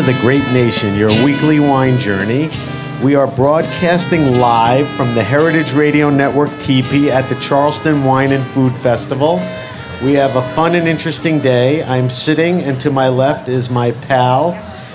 To the Grape Nation, your weekly wine journey. We are broadcasting live from the Heritage Radio Network Teepee at the Charleston Wine and Food Festival. We have a fun and interesting day. I'm sitting, and to my left is my pal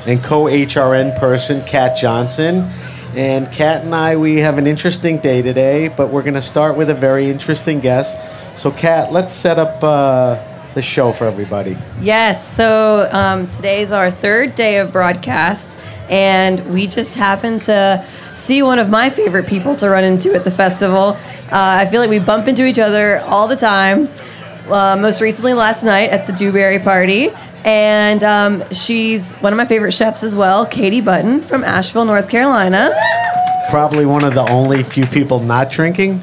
and co HRN person, Kat Johnson. And Kat and I, we have an interesting day today, but we're going to start with a very interesting guest. So, Kat, let's set up uh, the show for everybody. Yes, so um, today's our third day of broadcasts, and we just happened to see one of my favorite people to run into at the festival. Uh, I feel like we bump into each other all the time. Uh, most recently, last night at the Dewberry Party. And um, she's one of my favorite chefs as well, Katie Button from Asheville, North Carolina. Probably one of the only few people not drinking,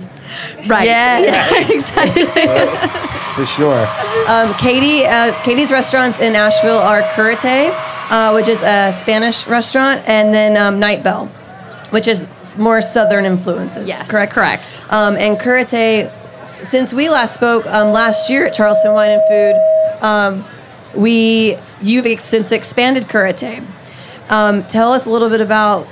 Right. Yeah, exactly. For sure. Um, Katie, uh, Katie's restaurants in Asheville are Curate, uh, which is a Spanish restaurant, and then um, Nightbell, which is more Southern influences. Yes. correct. Correct. Um, and Curate, s- since we last spoke um, last year at Charleston Wine and Food, um, we you've ex- since expanded Curate. Um, tell us a little bit about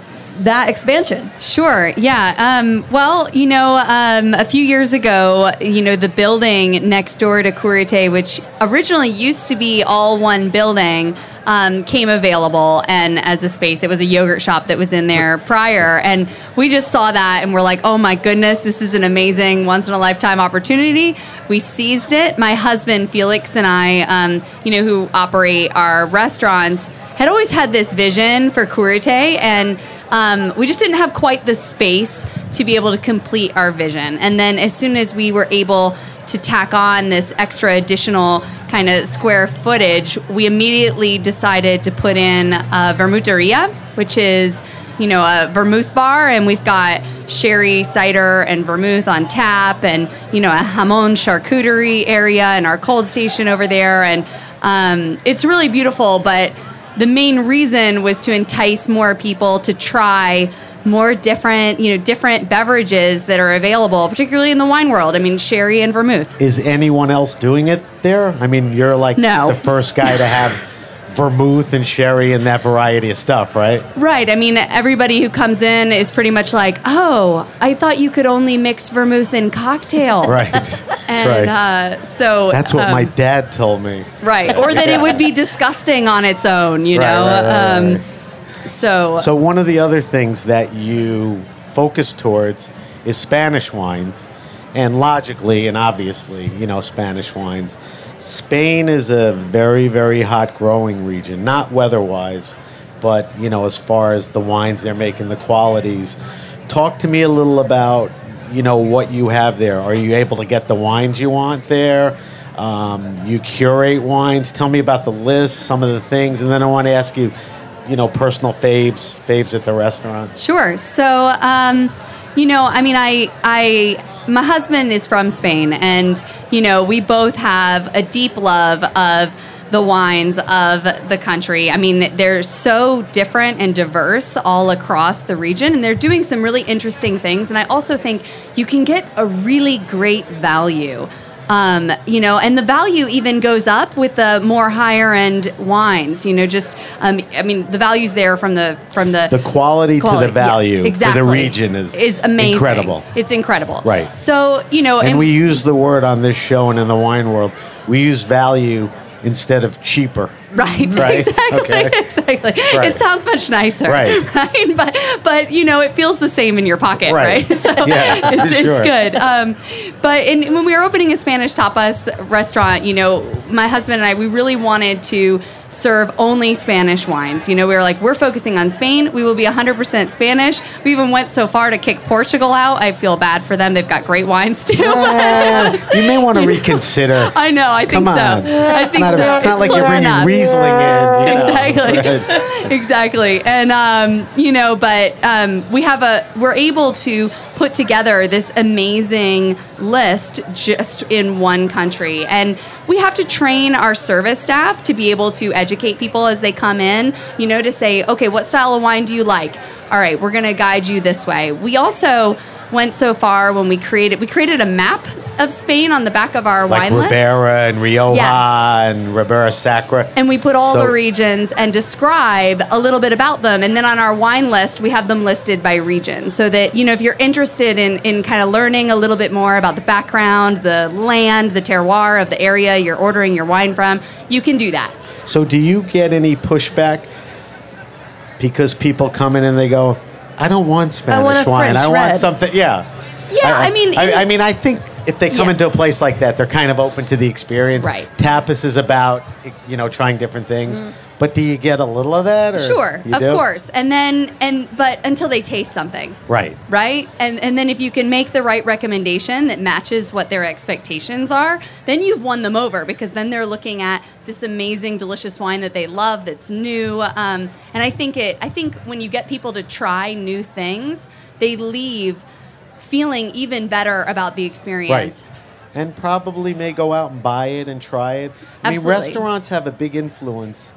that expansion. Sure. Yeah. Um, well, you know, um, a few years ago, you know, the building next door to Curate, which originally used to be all one building, um, came available and as a space. It was a yogurt shop that was in there prior, and we just saw that and we're like, oh my goodness, this is an amazing once in a lifetime opportunity. We seized it. My husband Felix and I, um, you know, who operate our restaurants, had always had this vision for Curate and um, we just didn't have quite the space to be able to complete our vision. And then as soon as we were able to tack on this extra additional kind of square footage, we immediately decided to put in a vermuteria, which is you know a vermouth bar, and we've got sherry, cider, and vermouth on tap, and you know a jamón charcuterie area in our cold station over there, and um, it's really beautiful, but the main reason was to entice more people to try more different, you know, different beverages that are available, particularly in the wine world. I mean, sherry and vermouth. Is anyone else doing it there? I mean, you're like No. the first guy to have vermouth and sherry and that variety of stuff, right? Right. I mean, everybody who comes in is pretty much like, "Oh, I thought you could only mix vermouth in cocktails." Right. And right. uh, so That's what um, my dad told me. right, or that it would be disgusting on its own. You Right, know. right, right, um, right. So, So one of the other things that you focus towards is Spanish wines, and logically and obviously, you know, Spanish wines. Spain is a very, very hot growing region, not weather-wise, but you know, as far as the wines they're making, the qualities. Talk to me a little about, you know, what you have there. Are you able to get the wines you want there? Um, you curate wines. Tell me about the list, some of the things, and then I want to ask you, you know, personal faves, faves at the restaurant. Sure. So, um, you know, I mean, I, I, my husband is from Spain, and you know, we both have a deep love of the wines of the country. I mean, they're so different and diverse all across the region, and they're doing some really interesting things. And I also think you can get a really great value. Um, you know, and the value even goes up with the more higher end wines. You know, just um, I mean, the value's there from the from the The quality, to the value yes, exactly. for the region is is amazing. incredible. It's incredible. Right. So you know, And we use the word on this show and in the wine world, we use value instead of cheaper. Right, Right? exactly, Okay. exactly. Right. It sounds much nicer, Right. right? But but you know, it feels the same in your pocket, Right. right? So Yeah, it's, for it's good. Um, but in, when we were opening a Spanish tapas restaurant, you know, my husband and I, we really wanted to serve only Spanish wines. You know, we were like, we're focusing on Spain. We will be 100% Spanish. We even went so far to kick Portugal out. I feel bad for them. They've got great wines too. Uh, you may want to reconsider. I know. I think Come so. on. I think It's not, so. a- it's not like you're bringing enough. Riesling in. you know. Exactly. Right. exactly. And um, you know, but um, we have a we're able to put together this amazing list just in one country. And we have to train our service staff to be able to educate people as they come in, you know, to say, okay, what style of wine do you like? All right, we're going to guide you this way. We also went so far when we created we created a map of Spain on the back of our like wine list. Ribera and Rioja Yes. and Ribera Sacra. And we put all So- the regions and describe a little bit about them. And then on our wine list, we have them listed by region so that, you know, if you're interested in, in kind of learning a little bit more about the background, the land, the terroir of the area you're ordering your wine from, you can do that. So, do you get any pushback because people come in and they go, "I don't want Spanish want a wine. French I want something." Yeah. Yeah, I mean, I, I mean, I think if they come Yeah. into a place like that, they're kind of open to the experience. Right. Tapas is about you know trying different things, but do you get a little of that? Or Mm. Sure, of do? course. And then, and, but until they taste something. Right. right? And and then if you can make the right recommendation that matches what their expectations are, then you've won them over because then they're looking at this amazing, delicious wine that they love that's new. Um, and I think it. I think when you get people to try new things, they leave feeling even better about the experience. Right. And probably may go out and buy it and try it. I mean, Absolutely. restaurants have a big influence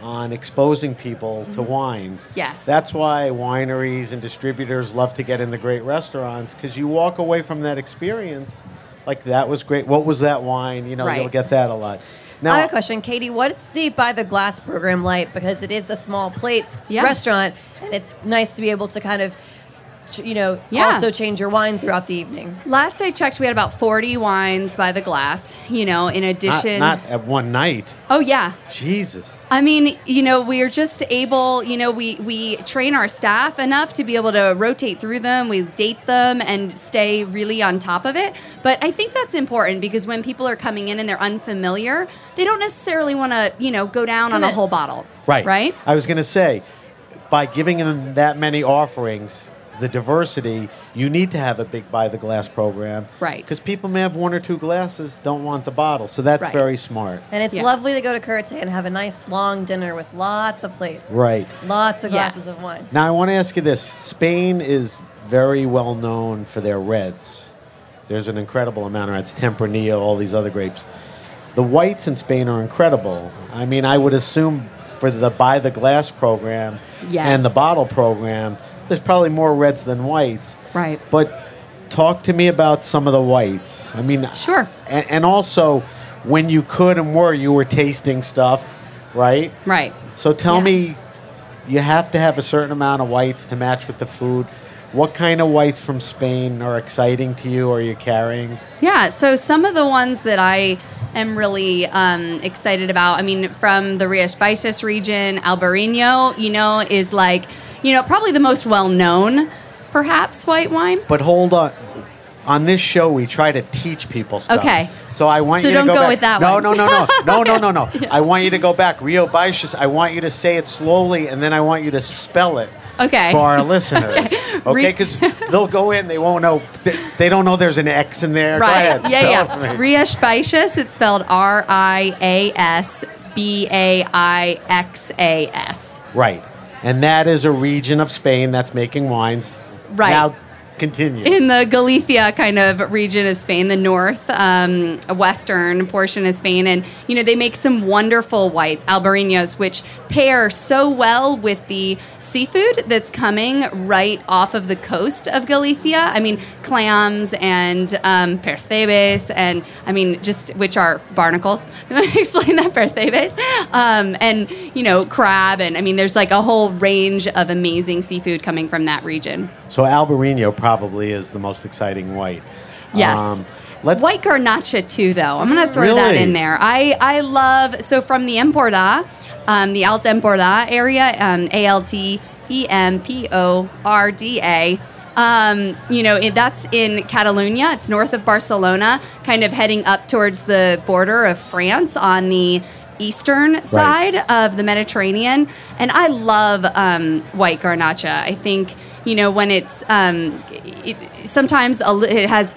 on exposing people to wines. Mm-hmm. Yes. That's why wineries and distributors love to get in the great restaurants because you walk away from that experience like that was great. What was that wine? You know, Right. you'll get that a lot. Now, I have a question, Katie. What's the by the glass program like? Because it is a small plates Yeah. restaurant, and it's nice to be able to kind of, you know, Yeah. also change your wine throughout the evening. Last I checked, we had about forty wines by the glass. You know, in addition. not at one night. oh yeah, Jesus. I mean, you know, we're just able, you know, we we train our staff enough to be able to rotate through them, we date them and stay really on top of it. But I think that's important because when people are coming in and they're unfamiliar, they don't necessarily want to, you know, go down on a whole bottle. Right. Right? I was going to say, by giving them that many offerings, the diversity, you need to have a big buy the glass program. Right. Because people may have one or two glasses, don't want the bottle. So that's Right. very smart. And it's Yeah. lovely to go to Curate and have a nice long dinner with lots of plates. Right. Lots of Yes. glasses of wine. Now, I want to ask you this Spain is very well known for their reds. There's an incredible amount of reds, Tempranillo, all these other grapes. The whites in Spain are incredible. I mean, I would assume for the buy the glass program Yes. and the bottle program, there's probably more reds than whites. Right. But talk to me about some of the whites. I mean, Sure. And, and also, when you could and were, you were tasting stuff, right? Right. So tell Yeah. me, you have to have a certain amount of whites to match with the food. What kind of whites from Spain are exciting to you? Or are you carrying? Yeah, so some of the ones that I am really um, excited about, I mean, from the Rias Baixas region, Albarino, you know, is like, you know, probably the most well known, perhaps, white wine. But hold on. On this show, we try to teach people stuff. Okay. So I want So you to don't go, go back. with that no, one. no, no, no, no, no, no, no. no. I want you to go back. Rio Baixas. I want you to say it slowly, and then I want you to spell it. Okay. For our listeners. Re- Okay, because they'll go in, they won't know. They, they don't know there's an X in there. Go Right. ahead, yeah, yeah. it for. Rias Baixas, it's spelled R I A S B A I X A S. Right. And that is a region of Spain that's making wines. Right. Now, continue. in the Galicia kind of region of Spain, the north, um, western portion of Spain, and you know they make some wonderful whites, albarinos, which pair so well with the seafood that's coming right off of the coast of Galicia. I mean, clams and um, percebes, and I mean just which are barnacles. Explain that percebes, um, and you know crab, and I mean there's like a whole range of amazing seafood coming from that region. So Albarino probably is the most exciting white. Yes. Um, let's, White Garnacha too, though. I'm going to throw that in there. I, I love so from the Emporda, um, the Alta Emporda area, um, A L T E M P O R D A. Um, you know, it, that's in Catalonia. It's north of Barcelona, kind of heading up towards the border of France on the eastern side of the Mediterranean. And I love um, white Garnacha. I think, you know, when it's um, it, sometimes li- it has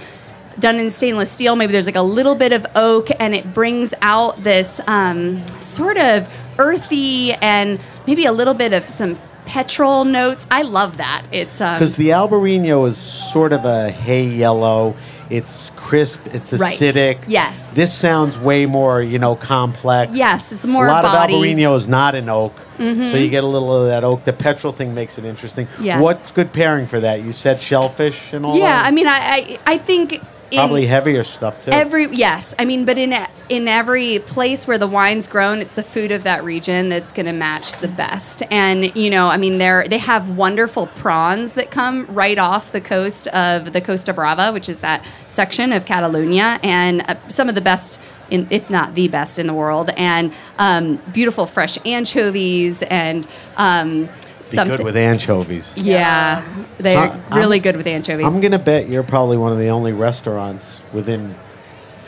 done in stainless steel. Maybe there's like a little bit of oak, and it brings out this um, sort of earthy and maybe a little bit of some petrol notes. I love that. It's um, Because the Albarino is sort of a hay yellow. It's crisp. It's Right. acidic. Yes. This sounds way more, you know, complex. Yes, it's more A lot body. Mm-hmm. of Albarino is not an oak, so you get a little of that oak. The petrol thing makes it interesting. Yes. What's good pairing for that? You said shellfish and all yeah. that. I mean, I, I I think Probably heavier stuff too. Every yes, I mean, but in in every place where the wine's grown, it's the food of that region that's going to match the best. And you know, I mean, they they have wonderful prawns that come right off the coast of the Costa Brava, which is that section of Catalonia, and uh, some of the best. In, if not the best in the world, and um, beautiful fresh anchovies, and um, Be something. good with anchovies. yeah, they're So, really I'm- good with anchovies. I'm gonna bet you're probably one of the only restaurants within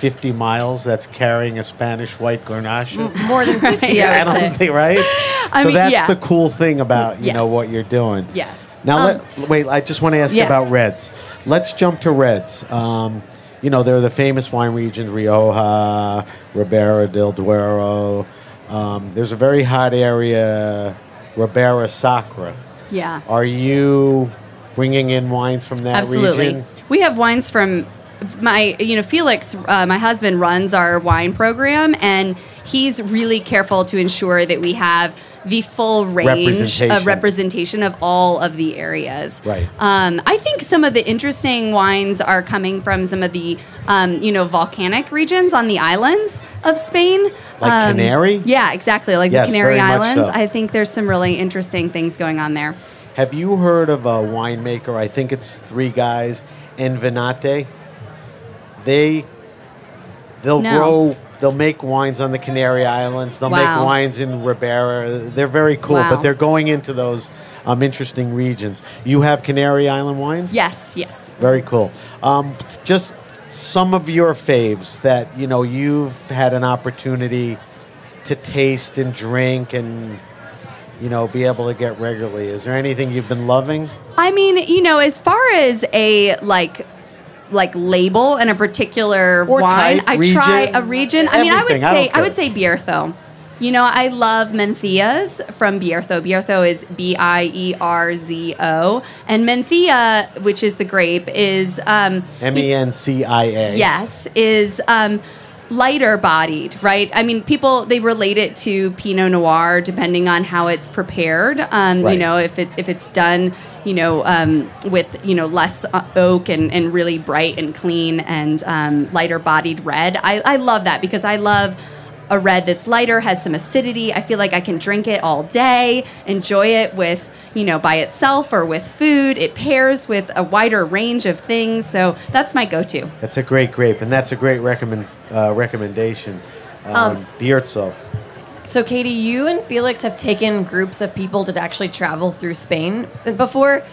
50 miles that's carrying a Spanish white Grenache. More than 50, I I would don't think right. I so mean, that's yeah. the cool thing about you know what you're doing. yes. Now, Um, let, wait. I just want to ask yeah. about reds. Let's jump to reds. Um, you know, they're the famous wine regions: Rioja, Ribera del Duero. Um, there's a very hot area, Ribera Sacra. Yeah. Are you bringing in wines from that Absolutely. region? Absolutely. We have wines from my, you know, Felix, uh, my husband runs our wine program, and he's really careful to ensure that we have the full range Representation. of representation of all of the areas. Right. Um, I think some of the interesting wines are coming from some of the, um, you know, volcanic regions on the islands of Spain. Like Um, Canary? Yeah, exactly. Like Yes, the Canary Islands. so. I think there's some really interesting things going on there. Have you heard of a winemaker? I think it's three guys, Envínate. They they'll No. grow. They'll make wines on the Canary Islands. They'll Wow. make wines in Ribera. They're very cool, Wow. but they're going into those um, interesting regions. You have Canary Island wines. Yes, yes. Very cool. Um, just some of your faves that you know you've had an opportunity to taste and drink and you know be able to get regularly. Is there anything you've been loving? I mean, you know, as far as a like like label and a particular Or wine, type, I try a region. I mean, I would everything, I say I, would say Bierzo. You know, I love Mencias from Bierzo. Bierzo is B I E R Z O, and Mencia, which is the grape, is um, M E N C I A. Yes, is um, lighter bodied, right? I mean, people they relate it to Pinot Noir depending on how it's prepared. Um, You know, if it's if it's done, you know, um, with you know less uh, oak and, and really bright and clean and um, lighter bodied red. I, I love that because I love. A red that's lighter has some acidity. I feel like I can drink it all day, enjoy it with you know, by itself or with food. It pairs with a wider range of things. So that's my go-to. That's a great grape, and that's a great recommend uh, recommendation. Um, Um, Bierzo. So, Katie, you and Felix have taken groups of people to actually travel through Spain before.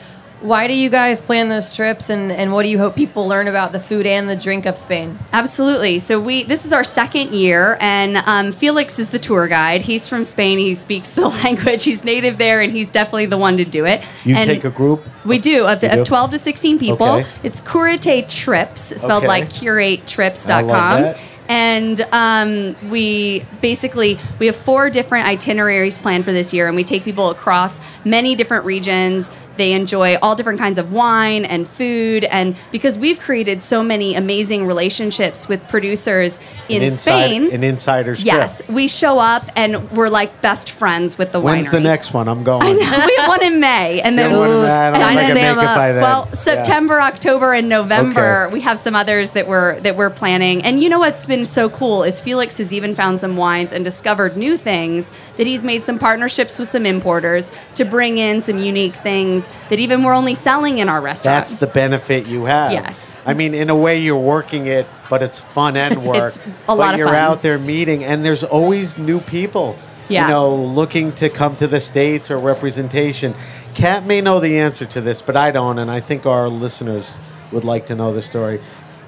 Why do you guys plan those trips, and, and what do you hope people learn about the food and the drink of Spain? Absolutely. So we this is our second year, and um, Felix is the tour guide. He's from Spain. He speaks the language. He's native there, and he's definitely the one to do it. You and take a group. We do of, of 12 to 16 people. Okay. It's Curate Trips, spelled Okay. like curatetrips.com. I love that. And um, we basically we have four different itineraries planned for this year, and we take people across many different regions. They enjoy all different kinds of wine and food, and because we've created so many amazing relationships with producers in an inside- Spain, an insider's yes, we show up and we're like best friends with the When's winery. the next one? I'm going. we have one in May, and then Yeah, one in May. I don't know if I sign them up. by then. well, Yeah. September, October, and November, Okay. we have some others that we're that we're planning. And you know what's been so cool is Felix has even found some wines and discovered new things that he's made some partnerships with some importers to bring in some unique things that even we're only selling in our restaurant. That's the benefit you have. Yes. I mean, in a way, you're working it, but it's fun and work. It's a but lot of you're fun. out there meeting, and there's always new people. Yeah. You know, looking to come to the states or representation. Kat may know the answer to this, but I don't, and I think our listeners would like to know the story.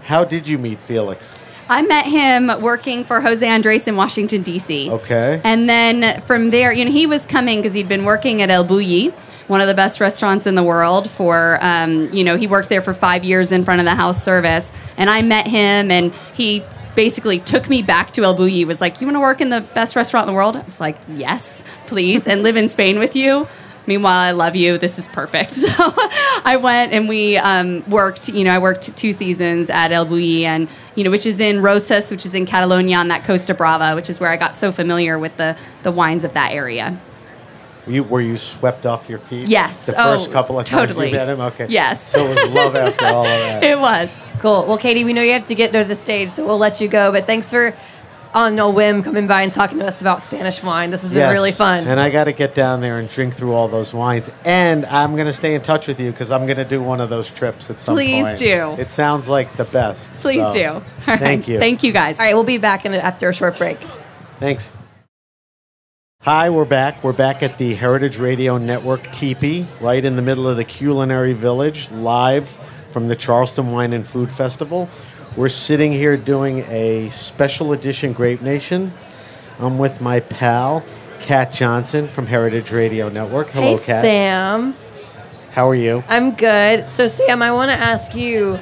How did you meet Felix? I met him working for Jose Andres in Washington D.C. Okay. And then from there, you know, he was coming because he'd been working at El Bulli, one of the best restaurants in the world. For um, you know, he worked there for five years in front of the house service, and I met him, and he basically took me back to El Bulli. Was like, "You want to work in the best restaurant in the world?" I was like, "Yes, please," and live in Spain with you. Meanwhile, I love you. This is perfect. So I went and we um, worked. You know, I worked two seasons at El Bulli, and you know, which is in Rosas, which is in Catalonia on that Costa Brava, which is where I got so familiar with the the wines of that area. You, were you swept off your feet? Yes. The first Oh, couple of totally. times you met him? Okay. Yes. So it was love after all of that. It was. Cool. Well, Katie, we know you have to get to the stage, so we'll let you go. But thanks for, on no whim, coming by and talking to us about Spanish wine. This has been Yes. really fun. And I got to get down there and drink through all those wines. And I'm going to stay in touch with you because I'm going to do one of those trips at some point. Please point. do. It sounds like the best. Please so, do. All right. Thank you. Thank you, guys. All right, we'll be back in after a short break. Thanks. Hi, we're back. We're back at the Heritage Radio Network Teepee, right in the middle of the culinary village, live from the Charleston Wine and Food Festival. We're sitting here doing a special edition Grape Nation. I'm with my pal, Kat Johnson from Heritage Radio Network. Hello, hey, Kat. Sam. How are you? I'm good. So, Sam, I want to ask you,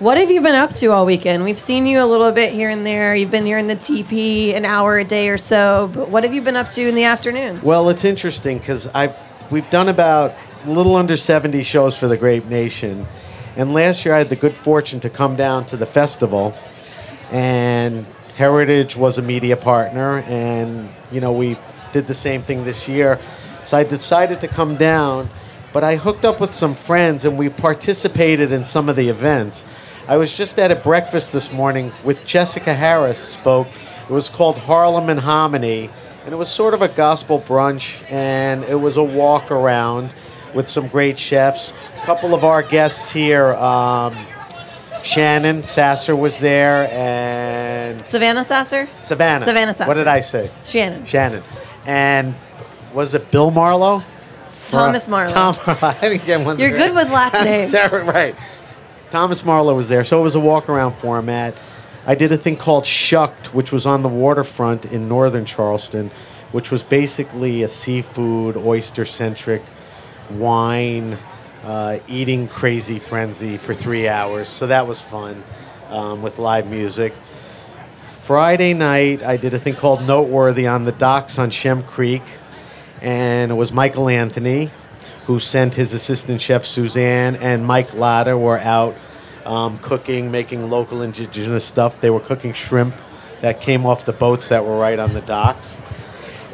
what have you been up to all weekend? We've seen you a little bit here and there. You've been here in the teepee an hour a day or so. But what have you been up to in the afternoons? Well, it's interesting because I've we've done about a little under 70 shows for the Grape Nation, and last year I had the good fortune to come down to the festival, and Heritage was a media partner, and you know we did the same thing this year, so I decided to come down. But I hooked up with some friends, and we participated in some of the events. I was just at a breakfast this morning with Jessica Harris spoke. It was called Harlem and Hominy, and it was sort of a gospel brunch, and it was a walk around with some great chefs. A couple of our guests here, um, Shannon Sasser was there, and Savannah Sasser? Savannah. Savannah Sasser. What did I say? Shannon. Shannon. And was it Bill Marlowe? Thomas Marlowe. Tom. I didn't get one. You're good with last names. Right. Thomas Marlowe was there, so it was a walk around format. I did a thing called Shucked, which was on the waterfront in northern Charleston, which was basically a seafood, oyster centric wine, uh, eating crazy frenzy for three hours. So that was fun um, with live music. Friday night, I did a thing called Noteworthy on the docks on Shem Creek, and it was Michael Anthony who sent his assistant chef Suzanne and Mike Latta were out um, cooking, making local indigenous stuff. They were cooking shrimp that came off the boats that were right on the docks.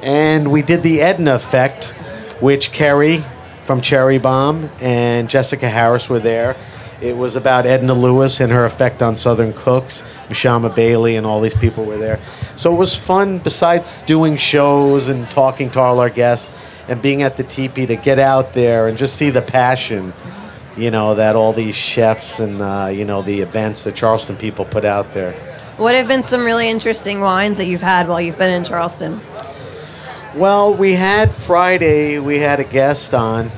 And we did the Edna effect, which Kerry from Cherry Bombe and Jessica Harris were there. It was about Edna Lewis and her effect on Southern cooks. Mashama Bailey and all these people were there. So it was fun, besides doing shows and talking to all our guests and being at the teepee, to get out there and just see the passion, you know, that all these chefs and, uh, you know, the events that Charleston people put out there. What have been some really interesting wines that you've had while you've been in Charleston? Well, we had Friday, we had a guest on,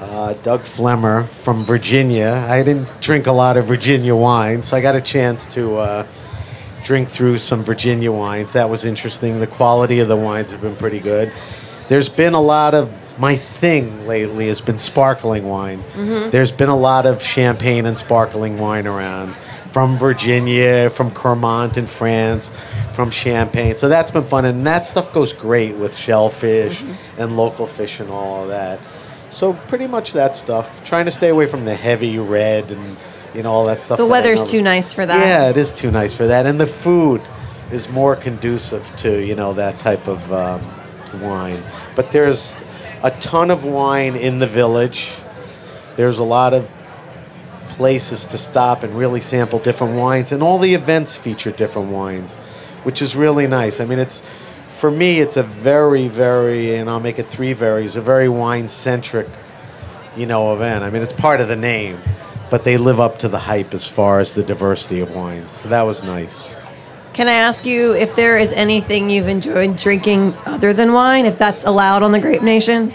uh, Doug Flemmer from Virginia. I didn't drink a lot of Virginia wine, so I got a chance to uh, drink through some Virginia wines. That was interesting. The quality of the wines have been pretty good. There's been a lot of my thing lately has been sparkling wine. There's been a lot of champagne and sparkling wine around from Virginia, from Clermont in France, from Champagne. So that's been fun, and that stuff goes great with shellfish and local fish and all of that. So pretty much that stuff. Trying to stay away from the heavy red and you know all that stuff. The that weather's too nice for that. Yeah, it is too nice for that, and the food is more conducive to you know that type of um, wine. But there's a ton of wine in the village. There's a lot of places to stop and really sample different wines, and all the events feature different wines, which is really nice. I mean, it's for me, it's a very, very, and I'll make it three varies, a very wine centric, you know, event. I mean, it's part of the name, but they live up to the hype as far as the diversity of wines. So that was nice. Can I ask you if there is anything you've enjoyed drinking other than wine, if that's allowed on the Grape Nation?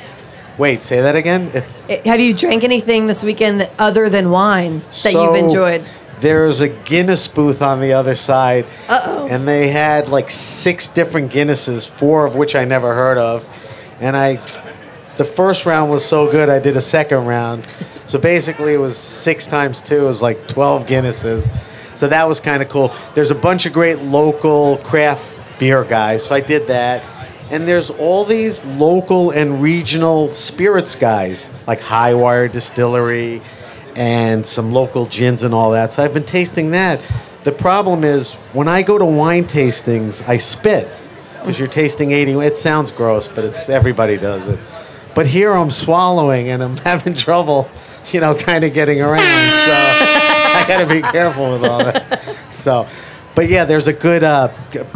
Wait, say that again. If eh, Have you drank anything this weekend that, other than wine that you've So, enjoyed? There's a Guinness booth on the other side. Uh-oh. And they had like six different Guinnesses, four of which I never heard of. And I, the first round was so good, I did a second round. So basically, it was six times two, it was like 12 Guinnesses. So that was kind of cool. There's a bunch of great local craft beer guys, so I did that. And there's all these local and regional spirits guys, like Highwire Distillery and some local gins and all that. So I've been tasting that. The problem is when I go to wine tastings, I spit because you're tasting 80. It sounds gross, but it's everybody does it. But here I'm swallowing and I'm having trouble, you know, kind of getting around. So I got to be careful with all that. So, but yeah, there's a good, uh,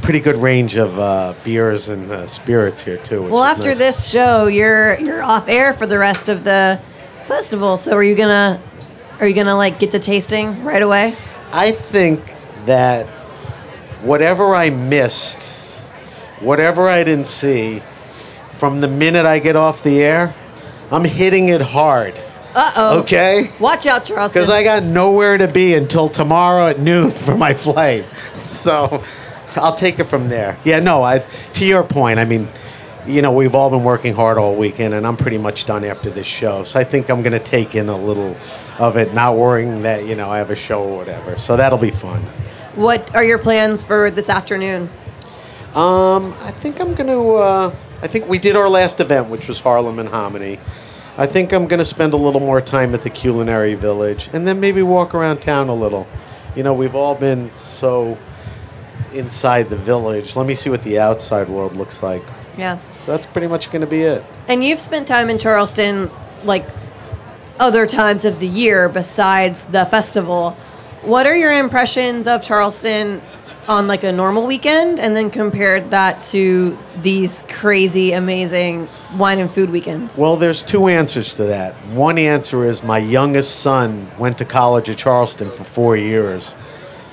pretty good range of uh, beers and uh, spirits here too. Well, after nice. this show, you're you're off air for the rest of the festival. So are you gonna are you gonna like get to tasting right away? I think that whatever I missed, whatever I didn't see, from the minute I get off the air, I'm hitting it hard. Uh oh. Okay? Watch out, Charleston. Because I got nowhere to be until tomorrow at noon for my flight. So I'll take it from there. Yeah, no, I, to your point, I mean, you know, we've all been working hard all weekend, and I'm pretty much done after this show. So I think I'm going to take in a little of it, not worrying that, you know, I have a show or whatever. So that'll be fun. what are your plans for this afternoon? Um, I think I'm going to, uh, I think we did our last event, which was Harlem and Hominy. I think I'm going to spend a little more time at the culinary village and then maybe walk around town a little. You know, we've all been so inside the village. Let me see what the outside world looks like. Yeah. So that's pretty much going to be it. And you've spent time in Charleston, like other times of the year besides the festival. What are your impressions of Charleston on like a normal weekend, and then compared that to these crazy, amazing wine and food weekends? Well, there's two answers to that. One answer is my youngest son went to college at Charleston for four years.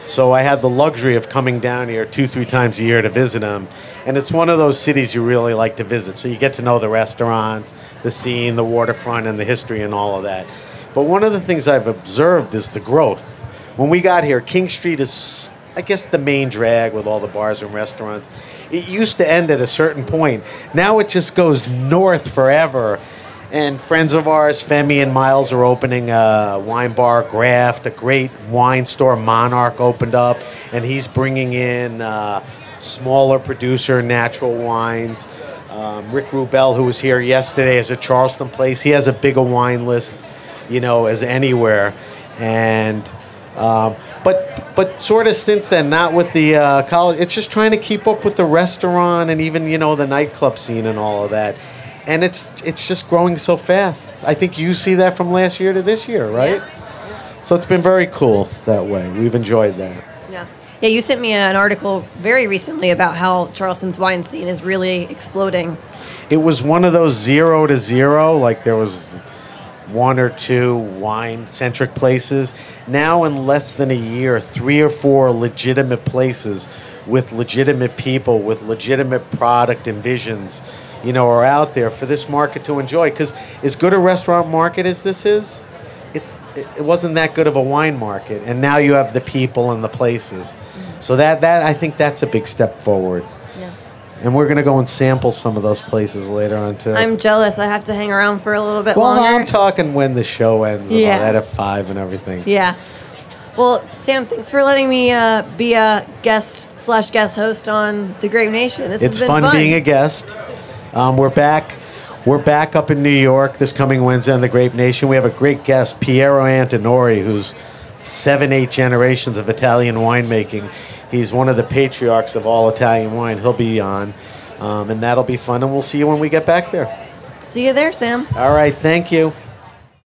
So I had the luxury of coming down here two, three times a year to visit him. And it's one of those cities you really like to visit. So you get to know the restaurants, the scene, the waterfront, and the history and all of that. But one of the things I've observed is the growth. When we got here, King Street is, I guess, the main drag with all the bars and restaurants. It used to end at a certain point. Now it just goes north forever. And friends of ours, Femi and Miles, are opening a wine bar, Graft, a great wine store, Monarch, opened up, and he's bringing in uh, smaller producer, natural wines. Um, Rick Rubel, who was here yesterday, is a Charleston place. He has a bigger wine list, you know, as anywhere. And um, but but sort of since then, not with the uh, college. It's just trying to keep up with the restaurant and even you know the nightclub scene and all of that. And it's it's just growing so fast. I think you see that from last year to this year, right? Yeah. So it's been very cool that way. We've enjoyed that. Yeah. Yeah, you sent me an article very recently about how Charleston's wine scene is really exploding. It was one of those zero to zero, like there was one or two wine centric places. Now, in less than a year, three or four legitimate places with legitimate people, with legitimate product and visions, you know, are out there for this market to enjoy. Because as good a restaurant market as this is, it's it it wasn't that good of a wine market, and now you have the people and the places. So that that I think that's a big step forward. And we're gonna go and sample some of those places later on too. I'm jealous. I have to hang around for a little bit well, longer. I'm talking when the show ends. And Yeah. all at five and everything. Yeah. Well, Sam, thanks for letting me uh, be a guest slash guest host on the Grape Nation. This It's has been fun, being a guest. Um, we're back. We're back up in New York this coming Wednesday on the Grape Nation. We have a great guest, Piero Antinori, who's seven, eight generations of Italian winemaking. He's one of the patriarchs of all Italian wine. He'll be on, um, and that'll be fun. And we'll see you when we get back there. See you there, Sam. All right. Thank you.